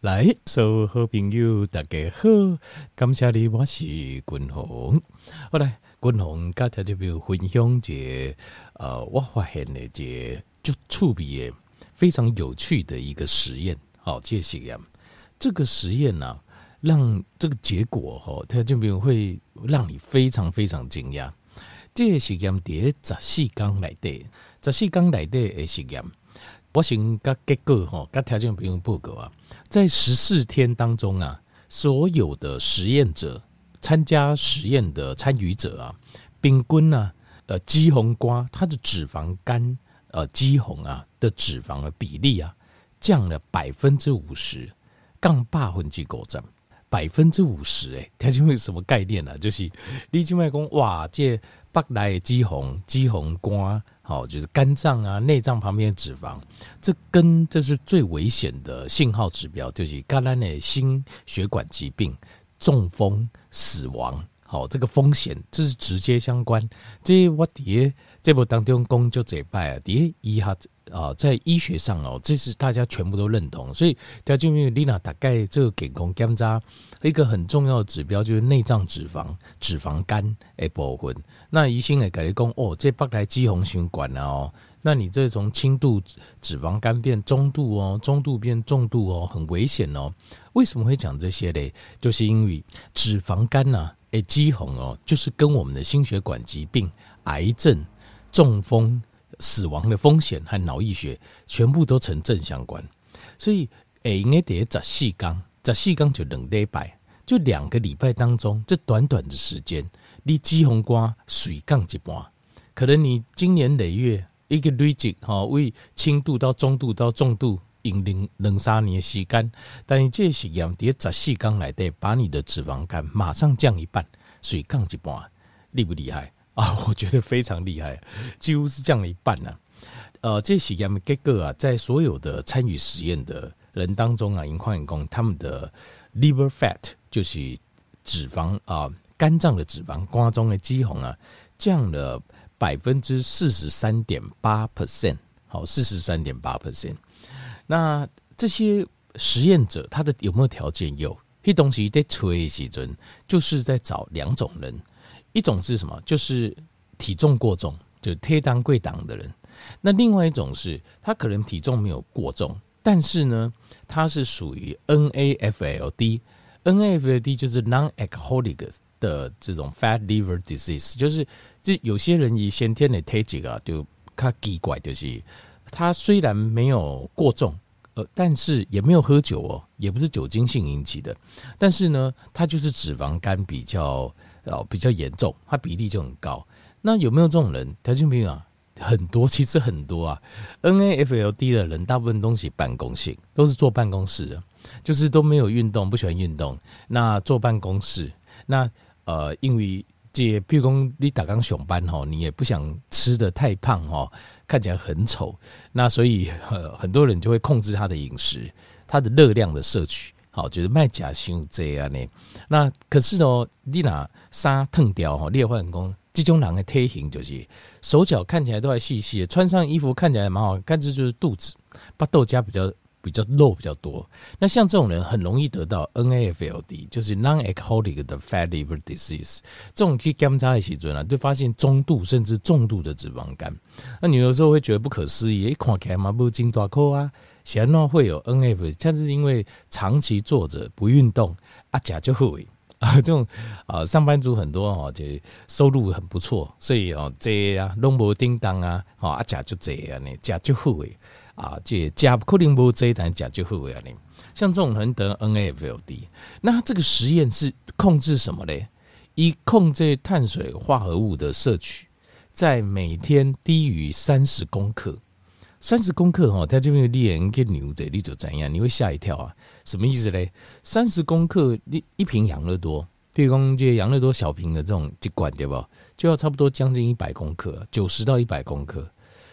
来，所有好朋友大家好，感谢你，我是君鸿。好来，君鸿跟大家分享一个呃，我发现的一个就趣味的非常有趣的一个实验。好，这个实验，这个实验呢、啊，让这个结果哈，它就没有会让你非常非常惊讶。这个实验在十四天来的，十四天来的实验，我先个结果哈，跟条件不用报告啊。在十四天当中啊，所有的实验者参加实验的参与者啊，冰棍啊，呃，鸡红瓜它的脂肪肝，呃，鸡红啊的脂肪的比例啊，降了百分之五十，杠八分之五十，百分之五十哎，它就会什么概念呢、啊？就是你静脉讲哇，这北来的肌红，肌红瓜。好，就是肝脏啊、内脏旁边的脂肪，这跟这是最危险的信号指标，就是肝胆的心血管疾病、中风、死亡。好，这个风险这是直接相关。这我底下这部当中讲就这拜啊，底下医哈啊，在医学上哦，这是大家全部都认同。所以条件因为丽娜大概这个健康检查一个很重要的指标就是内脏脂肪、脂肪肝的部分。那医生也跟你讲哦，这北来肌红血管哦，那你这从轻度脂肪肝变中度哦，中度变重度哦，很危险哦。为什么会讲这些嘞？就是因为脂肪肝呐、啊，诶，肌红哦，就是跟我们的心血管疾病、癌症、中风、死亡的风险和脑溢血全部都成正相关。所以诶，应该得十四天，十四天就两礼拜，就两个礼拜当中，这短短的时间，你肌红瓜水降一半，可能你今年累月一个累积哈，为轻度到中度到重度。用两两三年的时间，但是这个实验在十四天来的，把你的脂肪肝马上降一半，水降一半，厉不厉害啊？我觉得非常厉害，几乎是降了一半呢、啊。呃，这个实验结果啊，在所有的参与实验的人当中啊，银矿员工他们的 liver fat 就是脂肪啊，肝脏的脂肪，瓜中的肌红啊，降了百分之四十三点八 percent，好，四十三点八 percent。那这些实验者他的有没有条件？有，这东西在吹时阵，就是在找两种人，一种是什么？就是体重过重，就贴当贵档的人。那另外一种是他可能体重没有过重，但是呢，他是属于 NAFLD，NAFLD 就是 non-alcoholic 的这种 fat liver disease，就是这有些人以先天的体质啊，就他奇怪就是。他虽然没有过重，呃，但是也没有喝酒哦，也不是酒精性引起的，但是呢，他就是脂肪肝比较哦比较严重，他比例就很高。那有没有这种人？条件没有啊，很多，其实很多啊。NAFLD 的人大部分东西办公性，都是坐办公室的，就是都没有运动，不喜欢运动。那坐办公室，那呃，因为。这比如说你打刚熊班吼，你也不想吃得太胖哦，看起来很丑，那所以呃很多人就会控制他的饮食，他的热量的摄取，好，就是卖假胸这样呢。那可是哦，你拿沙烫掉吼，裂换工这种人的体型就是手脚看起来都还细细的，穿上衣服看起来蛮好，但是就是肚子把豆荚比较。比较肉比较多，那像这种人很容易得到 NAFLD，就是 non-alcoholic 的 fat liver disease。这种去检查的时候呢，就发现中度甚至重度的脂肪肝。那你有时候会觉得不可思议，一看起来嘛不经抓扣啊，显然会有 NAF，但是因为长期坐着不运动啊，假就会啊，这种啊上班族很多哦，就收入很不错，所以哦这啊拢无叮当啊，啊假就这样呢，假就会。啊，这加克林波这一单加就会为了你，像这种人得 NAFLD，那这个实验是控制什么嘞？以控制碳水化合物的摄取，在每天低于三十公克，三十公克哈，它这边练个牛仔，你就怎样？你会吓一跳啊？什么意思嘞？三十公克一一瓶养乐多，譬如讲这养乐多小瓶的这种一罐对不？就要差不多将近一百公克，九十到一百公克。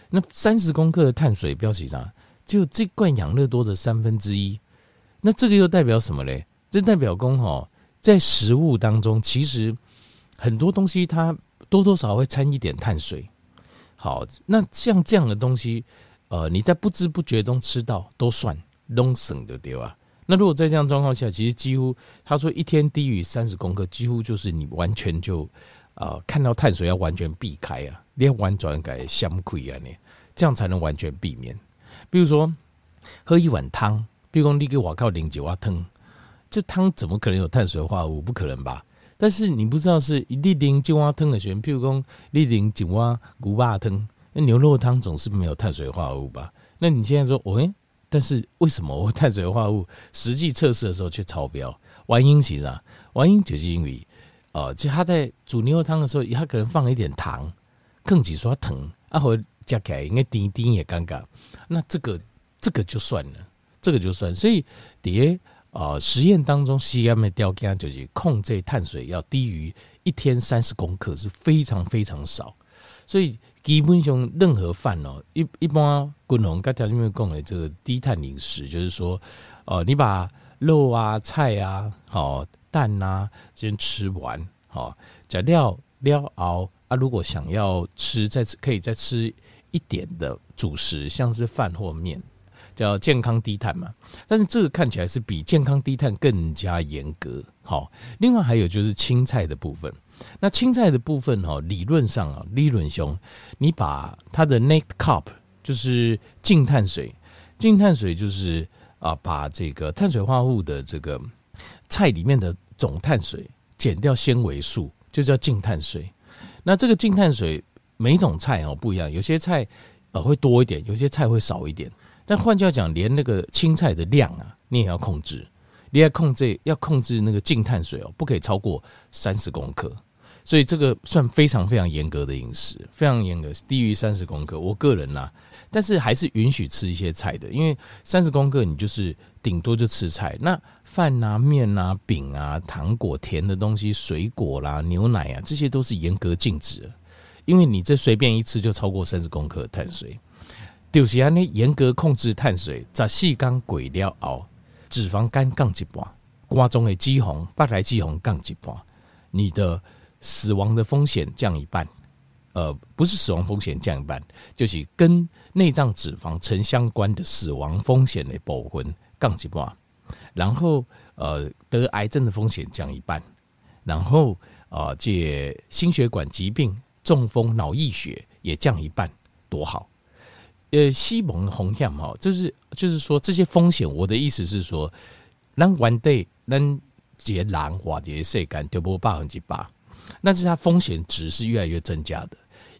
那三十公克的碳水标记上，只有这罐养乐多的三分之一。那这个又代表什么嘞？这代表说哈，在食物当中，其实很多东西它多多少少会掺一点碳水。好，那像这样的东西，呃，你在不知不觉中吃到都算弄省的对吧？那如果在这样状况下，其实几乎他说一天低于三十公克，几乎就是你完全就呃看到碳水要完全避开啊，你要完全改相亏啊，你这样才能完全避免。比如说喝一碗汤，比如说你给我靠零九瓦汤，这汤怎么可能有碳水化合物？不可能吧？但是你不知道是一粒零几瓦汤的选，譬如说一零几瓦古巴汤，那牛肉汤总是没有碳水化合物吧？那你现在说，喂、但是为什么我碳水化合物实际测试的时候却超标？原因其实啊，原因就是因为，呃，就他在煮牛肉汤的时候，他可能放了一点糖，更几刷疼，啊，或加起来应该滴滴也尴尬。那这个这个就算了，这个就算。所以底啊、实验当中 CM 的条件就是控制碳水要低于一天三十公克是非常非常少，所以。基本上任何饭哦，一一般滚红刚才这边讲的这个低碳饮食，就是说，呃，你把肉啊、菜啊、好蛋呐先吃完，好，加料料熬啊。如果想要吃，再吃可以再吃一点的主食，像是饭或面，叫健康低碳嘛。但是这个看起来是比健康低碳更加严格。好，另外还有就是青菜的部分。那青菜的部分哈，理论上啊，理论上，你把它的 net carb 就是净碳水，净碳水就是啊，把这个碳水化合物的这个菜里面的总碳水减掉纤维素，就叫净碳水。那这个净碳水每种菜哦不一样，有些菜呃会多一点，有些菜会少一点。但换句话讲，连那个青菜的量啊，你也要控制，你要控制要控制那个净碳水哦，不可以超过三十公克。所以这个算非常非常严格的饮食，非常严格，低于三十公克。我个人呐，但是还是允许吃一些菜的，因为三十公克你就是顶多就吃菜。那饭啊、面啊、饼啊、糖果、甜的东西、水果啦、牛奶啊，这些都是严格禁止的，因为你这随便一吃就超过三十公克碳水。就是安尼严格控制碳水，在细缸鬼了熬，脂肪肝降一半，瓜中的肌红、白来肌红降一半，你的。死亡的风险降一半，呃，不是死亡风险降一半，就是跟内脏脂肪呈相关的死亡风险的部分降一半，然后呃，得癌症的风险降一半，然后啊，这、心血管疾病、中风、脑溢血也降一半，多好！呃，西蒙红线哈，就是就是说这些风险，我的意思是说，咱原地咱这人或者世间就无百分之八。但是它风险值是越来越增加的，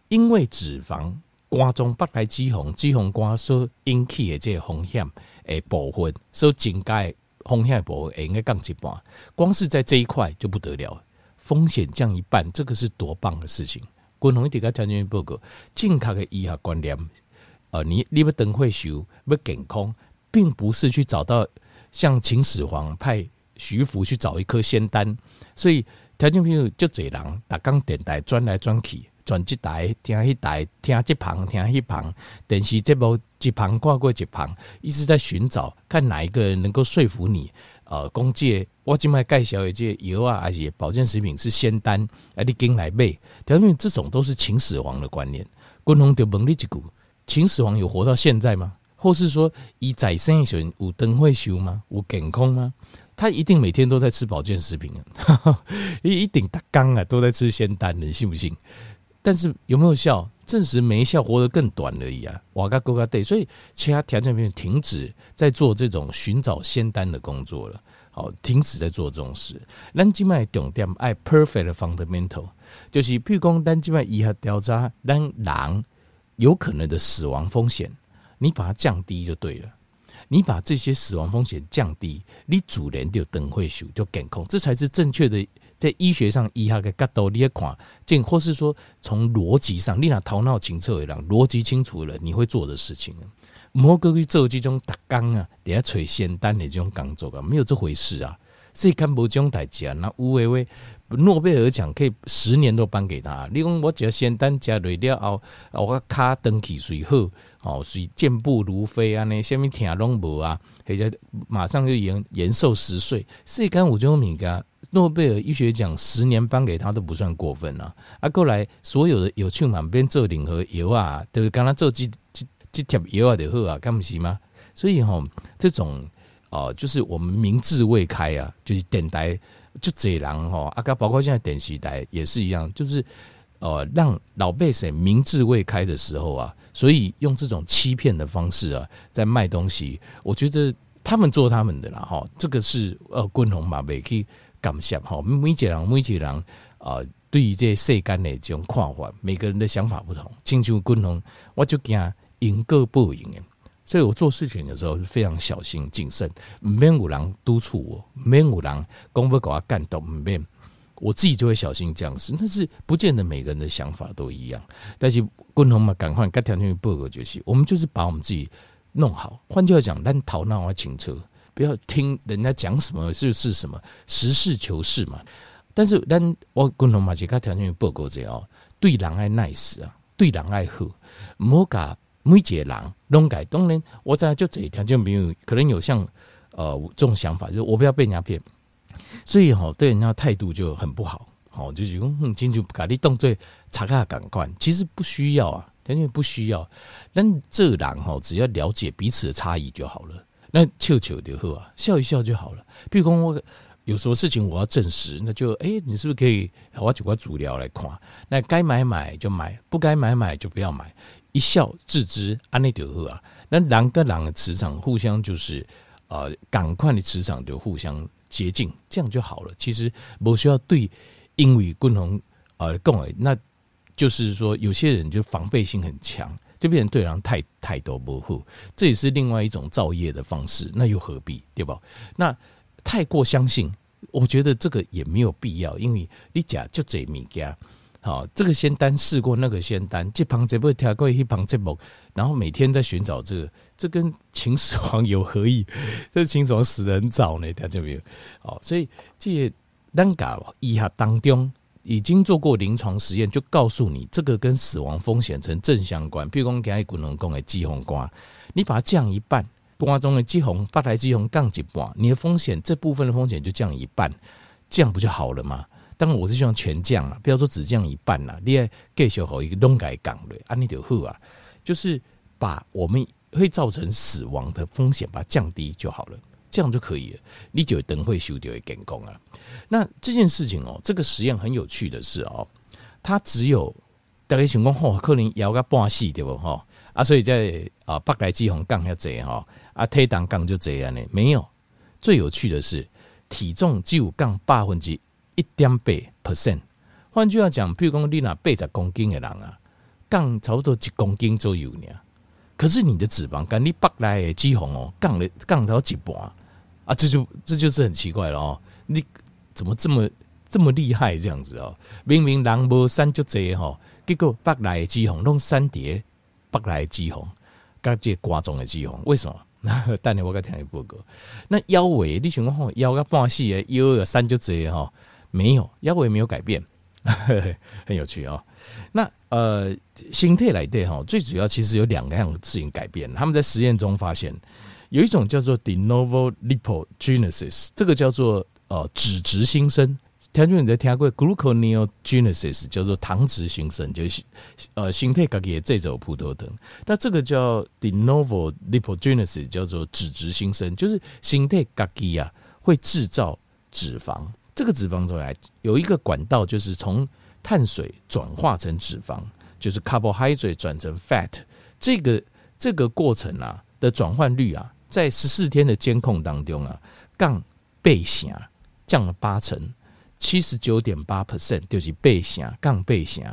因为脂肪肝中不来脂红，脂红肝所引起的这个风险诶部分，所增加风险部分应该降一半。光是在这一块就不得了，风险降一半，这个是多棒的事情。共同一点个条件报告，正确的医学观念，呃，你你要等会修要健康，并不是去找到像秦始皇派徐福去找一颗仙丹，所以。条件譬如就这人，打刚点台转来转去，转即台听一台，听这旁听迄旁，电视这部一旁挂过一旁，一直在寻找看哪一个人能够说服你。呃，公介我今麦介绍的这油啊，而且保健食品是仙丹，啊，你跟来买。条件这种都是秦始皇的观念。共同就问你一句：秦始皇有活到现在吗？或是说，以在生时有灯会修吗？有健康吗？他一定每天都在吃保健食品，一一定他刚啊都在吃仙丹，你信不信？但是有没有效？证实没效，活得更短而已啊！瓦嘎勾嘎对，所以其他条件没有停止在做这种寻找仙丹的工作了。好，停止在做这种事。咱今麦重点爱 perfect fundamental，就是譬如讲咱今麦医学调查，咱狼有可能的死亡风险，你把它降低就对了。你把这些死亡风险降低，你主人就等会修就健康，这才是正确的。在医学上，医学的角度你也看，或是说从逻辑上，你若头脑清楚的人，逻辑清楚的人，你会做的事情。莫过去做这种打工啊，底下垂仙丹的这种工作啊，没有这回事啊。所以看不这种代志啊，那有诶话诺贝尔奖可以十年都颁给他。你讲我只要仙丹加瑞了后，我卡登起随好。哦，所以健步如飞啊，那下面听拢无啊，或者马上就延延寿十岁。世间五种物件，诺贝尔医学奖十年颁给他都不算过分啊。啊，过来所有的有去满边做任何药啊，都是跟他做几几几贴药啊就好啊，干不是吗？所以哈，这种哦，就是我们民智未开啊，就是电台就这样哈，啊，包括现在电视台也是一样，就是呃，让老百姓民智未开的时候啊，所以用这种欺骗的方式啊，在卖东西，我觉得他们做他们的啦哈，这个是呃，共同嘛，未去感谢哈，每一个人每一个人啊，对于这世间的这种看法，每个人的想法不同，亲像共同，我就惊赢过不赢的。所以我做事情的时候是非常小心谨慎，唔免有人督促我，唔免有人公布给我干动，唔免我自己就会小心这样子。但是不见得每个人的想法都一样。但是共同嘛，赶快该条件报告就是，我们就是把我们自己弄好。换句话讲，咱头脑要清楚，不要听人家讲什么就是什么，实事求是嘛。但是咱我共同嘛，就该条件报告这样，对人爱 nice 啊，对人爱好，唔好甲。每一个人拢改，当然我在就这一条就没有可能有像呃这种想法，就是我不要被人家骗，所以哈对人家态度就很不好，好就是讲清楚把你动作查卡感官，其实不需要啊，因为不需要，但这人哈只要了解彼此的差异就好了，那笑笑就好啊，笑一笑就好了。比如说我有什么事情我要证实，那就哎、你是不是可以我几块资料来看？那该买买就买，不该买买就不要买。一笑置之，安内就好啊。那两个人的磁场互相就是呃，赶快的磁场就互相接近，这样就好了。其实不需要对，因为共同呃共诶，那就是说有些人就防备心很强，就变成对人太太多模糊，这也是另外一种造业的方式。那又何必对吧？那太过相信，我觉得这个也没有必要，因为你讲就这物件。好，这个仙丹试过，那个仙丹，这旁这部跳过一旁这部，然后每天在寻找这个，这跟秦始皇有何异？这秦始皇死得很早呢，他就没有。好，所以这单嘎医学当中已经做过临床实验，就告诉你这个跟死亡风险成正相关。比如讲，给古人讲的季红瓜，你把它降一半，瓜中的季红、八台季红降一半，你的风险这部分的风险就降一半，这样不就好了吗？当然我是希望全降了，不要说只降一半了。你要继续好一个东改港的安尼就好啊，就是把我们会造成死亡的风险把它降低就好了，这样就可以了。你就等会修就会成功啊。那这件事情哦，这个实验很有趣的是哦，它只有大概情况后可能摇个半死对不哈啊，所以在啊北来季红杠要这样哈啊推档杠就这样呢，没有。最有趣的是体重只有降百分之。一点八 percent，换句话讲，譬如讲你那八十公斤的人啊，降差不多一公斤左右呢。可是你的脂肪肝，你北来的脂肪哦，降了降到一半啊，这就这就是很奇怪了哦。你怎么这么这么厉害这样子哦？明明人无三就这哈，结果北来的脂肪弄三叠北来的脂肪，加这瓜种的脂肪，为什么？等下我再听一报告。那腰围，你想讲吼，腰个半细的腰有三就这哈。没有，腰围没有改变，很有趣、哦。那呃，形态来对哈，最主要其实有两个样的事情改变。他们在实验中发现，有一种叫做 de novo lipogenesis，这个叫做呃脂质新生。听说你在听过 gluconeogenesis，叫做糖脂新生，就是呃形态改变这种葡萄糖。那这个叫 de novo lipogenesis，叫做脂质新生，就是形态改变啊会制造脂肪。这个脂肪出来有一个管道，就是从碳水转化成脂肪，就是 carbohydrate 转成 fat。这个这个过程啊的转换率啊，在十四天的监控当中啊，降倍型降了八成，七十九点八 percent 就是倍型降倍型。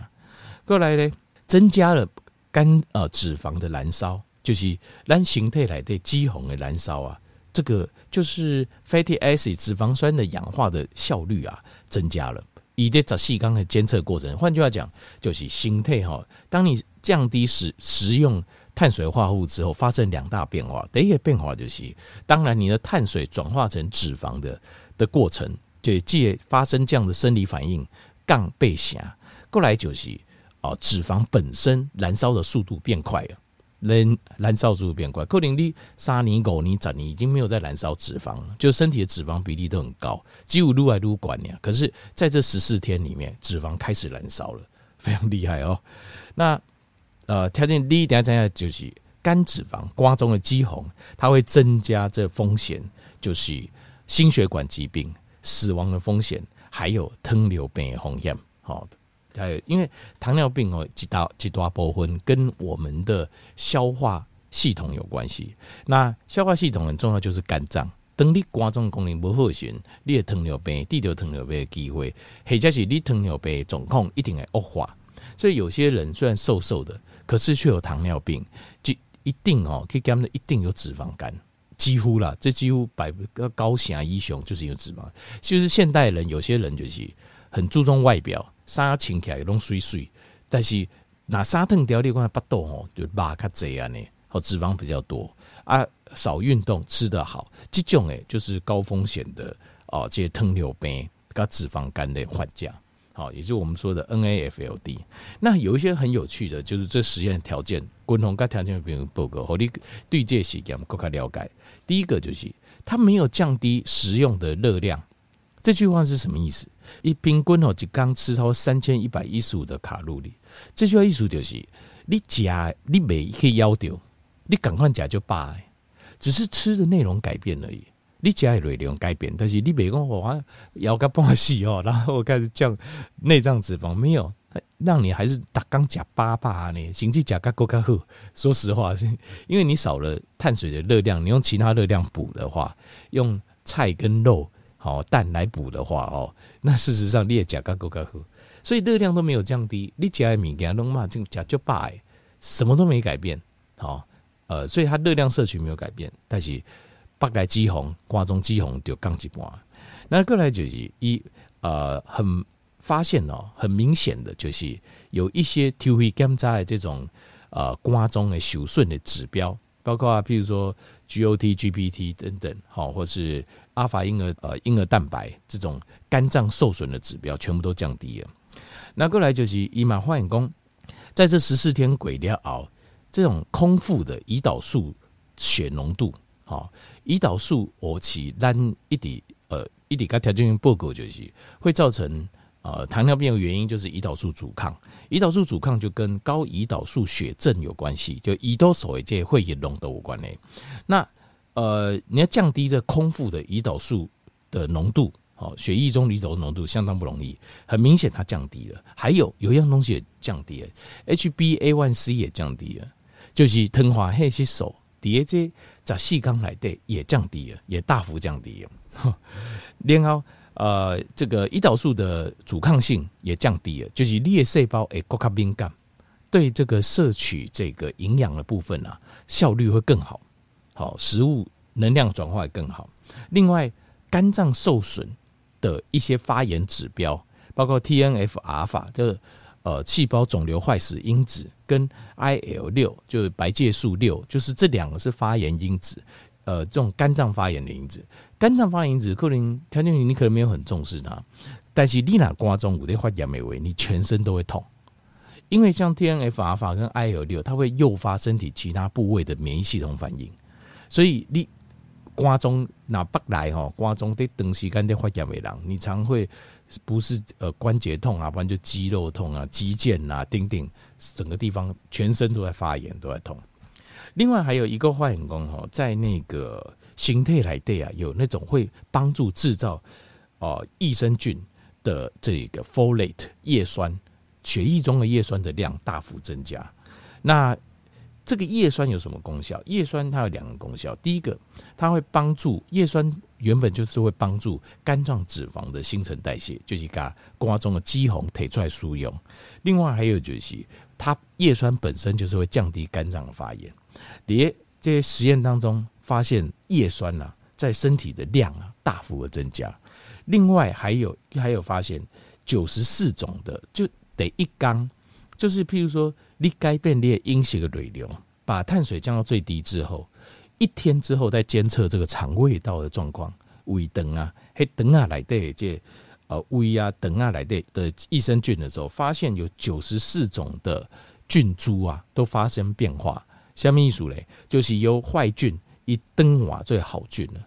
过来呢，增加了肝呃脂肪的燃烧，就是咱形态来的肌红的燃烧啊。这个就是 fatty acid 脂肪酸的氧化的效率啊增加了。以这早细刚的监测过程，换句话讲，就是心态哈。当你降低食食用碳水化合物之后，发生两大变化。第一个变化就是，当然你的碳水转化成脂肪的的过程，就借发生这样的生理反应，杠倍下过来就是啊，脂肪本身燃烧的速度变快了。燃燃烧速度变快，可能你三年五年十年已经没有在燃烧脂肪了，就身体的脂肪比例都很高，几乎撸来撸管呀。可是在这十四天里面，脂肪开始燃烧了，非常厉害哦。那呃，条件第一点，等下就是肝脂肪瓜中的肌红，它会增加这风险，就是心血管疾病死亡的风险，还有糖尿病的风险。好的，还有因为糖尿病哦，几大几大部分跟我们的消化系统有关系。那消化系统很重要，就是肝脏。当你肝脏功能不好时，你的糖尿病、得到糖尿病的机会，或者是你糖尿病的状况一定会恶化。所以有些人虽然瘦瘦的，可是却有糖尿病，就一定哦，可以讲的一定有脂肪肝，几乎啦，这几乎百个高血压英雄就是有脂肪。就是现代人有些人就是很注重外表，衫穿起来拢水水，但是那衫烫掉，你看巴肚吼就肉较侪啊呢，好脂肪比较多啊。少运动，吃得好，这种诶就是高风险的哦，这些糖尿病跟脂肪肝的患者，好，也就是我们说的 NAFLD。那有一些很有趣的，就是这实验条件，共同跟条件比如报告，和你对这些讲更加了解。第一个就是它没有降低食用的热量，这句话是什么意思？一平均哦，就刚吃超三千一百一十五的卡路里。这句话意思就是你吃你没去要求，你赶快吃就罢。只是吃的内容改变而已，你吃的内容改变，但是你别讲我要个半死哦，然后我开始降内脏脂肪，没有让你还是打刚加八八呢，行至加个够卡好。说实话，是因为你少了碳水的热量，你用其他热量补的话，用菜跟肉好蛋来补的话哦，那事实上你也加个够卡好，所以热量都没有降低，你加的米给它弄嘛，就加就罢，什么都没改变，好。呃，所以它热量摄取没有改变，但是北来肌红、瓜中肌红就降一半。那过来就是一呃，很发现哦，很明显的就是有一些 T 会检查的这种呃瓜中的受损的指标，包括啊，譬如说 GOT、GPT 等等，好，或是阿法婴儿呃婴儿蛋白这种肝脏受损的指标，全部都降低了。那过来就是伊玛化验工，在这十四天鬼料熬。这种空腹的胰岛素血浓度，好，胰岛素我起单一滴呃一滴，该条件报告就是会造成呃糖尿病的原因就是胰岛素阻抗，胰岛素阻抗就跟高胰岛素血症有关系，就胰岛素这会也浓度有关嘞。那呃你要降低这空腹的胰岛素的浓度，好，血液中胰岛素浓度相当不容易，很明显它降低了。还有有一样东西也降低了，HbA1c 也降低了。就是糖化黑色素，第二这在细缸来的也降低了，也大幅降低了。然后呃，这个胰岛素的阻抗性也降低了，就是裂细胞诶更加敏感，对这个摄取这个营养的部分啊，效率会更好，好，食物能量转化也更好。另外，肝脏受损的一些发炎指标，包括 TNF 阿法，就是。呃，细胞肿瘤坏死因子跟 IL 六，就是白介素六，就是这两个是发炎因子。呃，这种肝脏发炎的因子，肝脏发炎因子，可能条件你可能没有很重视它，但是你那瓜中五的发炎没为，你全身都会痛，因为像 TNF 阿法跟 IL 六，它会诱发身体其他部位的免疫系统反应，所以你瓜中那不来哈，瓜中的长时间的发炎没人，你常会。不是呃关节痛啊，不然就肌肉痛啊、肌腱啊、丁丁，整个地方全身都在发炎，都在痛。另外还有一个化验工哈，在那个形态来对啊，有那种会帮助制造哦益生菌的这个 folate 叶酸，血液中的叶酸的量大幅增加。那这个叶酸有什么功效？叶酸它有两个功效，第一个它会帮助叶酸。原本就是会帮助肝脏脂肪的新陈代谢，就是把瓜中的肌红提出来输用。另外还有就是，它叶酸本身就是会降低肝脏的发炎。在这些实验当中发现叶酸啊，在身体的量啊大幅的增加。另外还有还有发现九十四种的，就得一缸，就是譬如说你改变你的饮食的内容，把碳水降到最低之后。一天之后再监测这个肠胃道的状况，胃肠啊，黑肠啊来的这呃胃啊肠啊来的的益生菌的时候，发现有九十四种的菌株啊都发生变化。什么意思嘞？就是由坏菌一灯瓦最好菌了，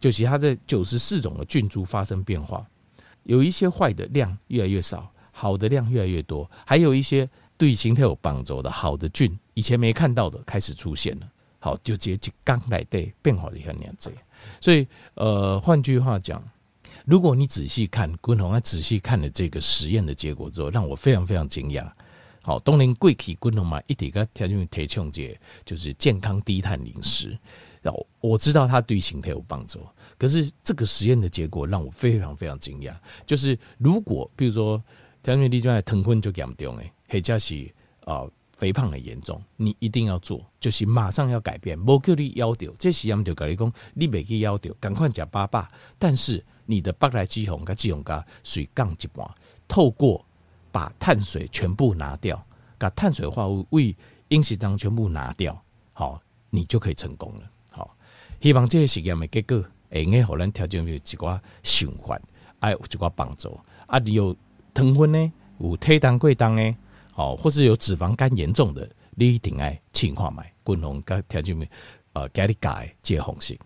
就是它这九十四种的菌株发生变化，有一些坏的量越来越少，好的量越来越多，还有一些。对形态有帮助的好的菌，以前没看到的开始出现了。好，就直接刚来对变好的很样子。所以，呃，换句话讲，如果你仔细看，滚红啊，仔细看了这个实验的结果之后，让我非常非常惊讶。好，东林贵体滚红嘛，一点个条件提倡节就是健康低碳饮食。然后我知道它对身体有帮助，可是这个实验的结果让我非常非常惊讶。就是如果比如说条件你就在疼昏就严重诶，或者是啊肥胖很严重，你一定要做，就是马上要改变。不叫你要掉，这时他们就跟你讲，你别去要掉，赶快吃饱饱。但是你的白来肌红跟肌红加水降一半，透过把碳水全部拿掉，把碳水化合物为饮食当全部拿掉，好，你就可以成功了。希望这个实验的结果会用互咱调整有一寡想法，哎，有一寡帮助。啊，你有糖分呢，有体重过重呢，好，或是有脂肪肝严重的，你一定爱请看买滚红跟调整呃，给你改这个方式。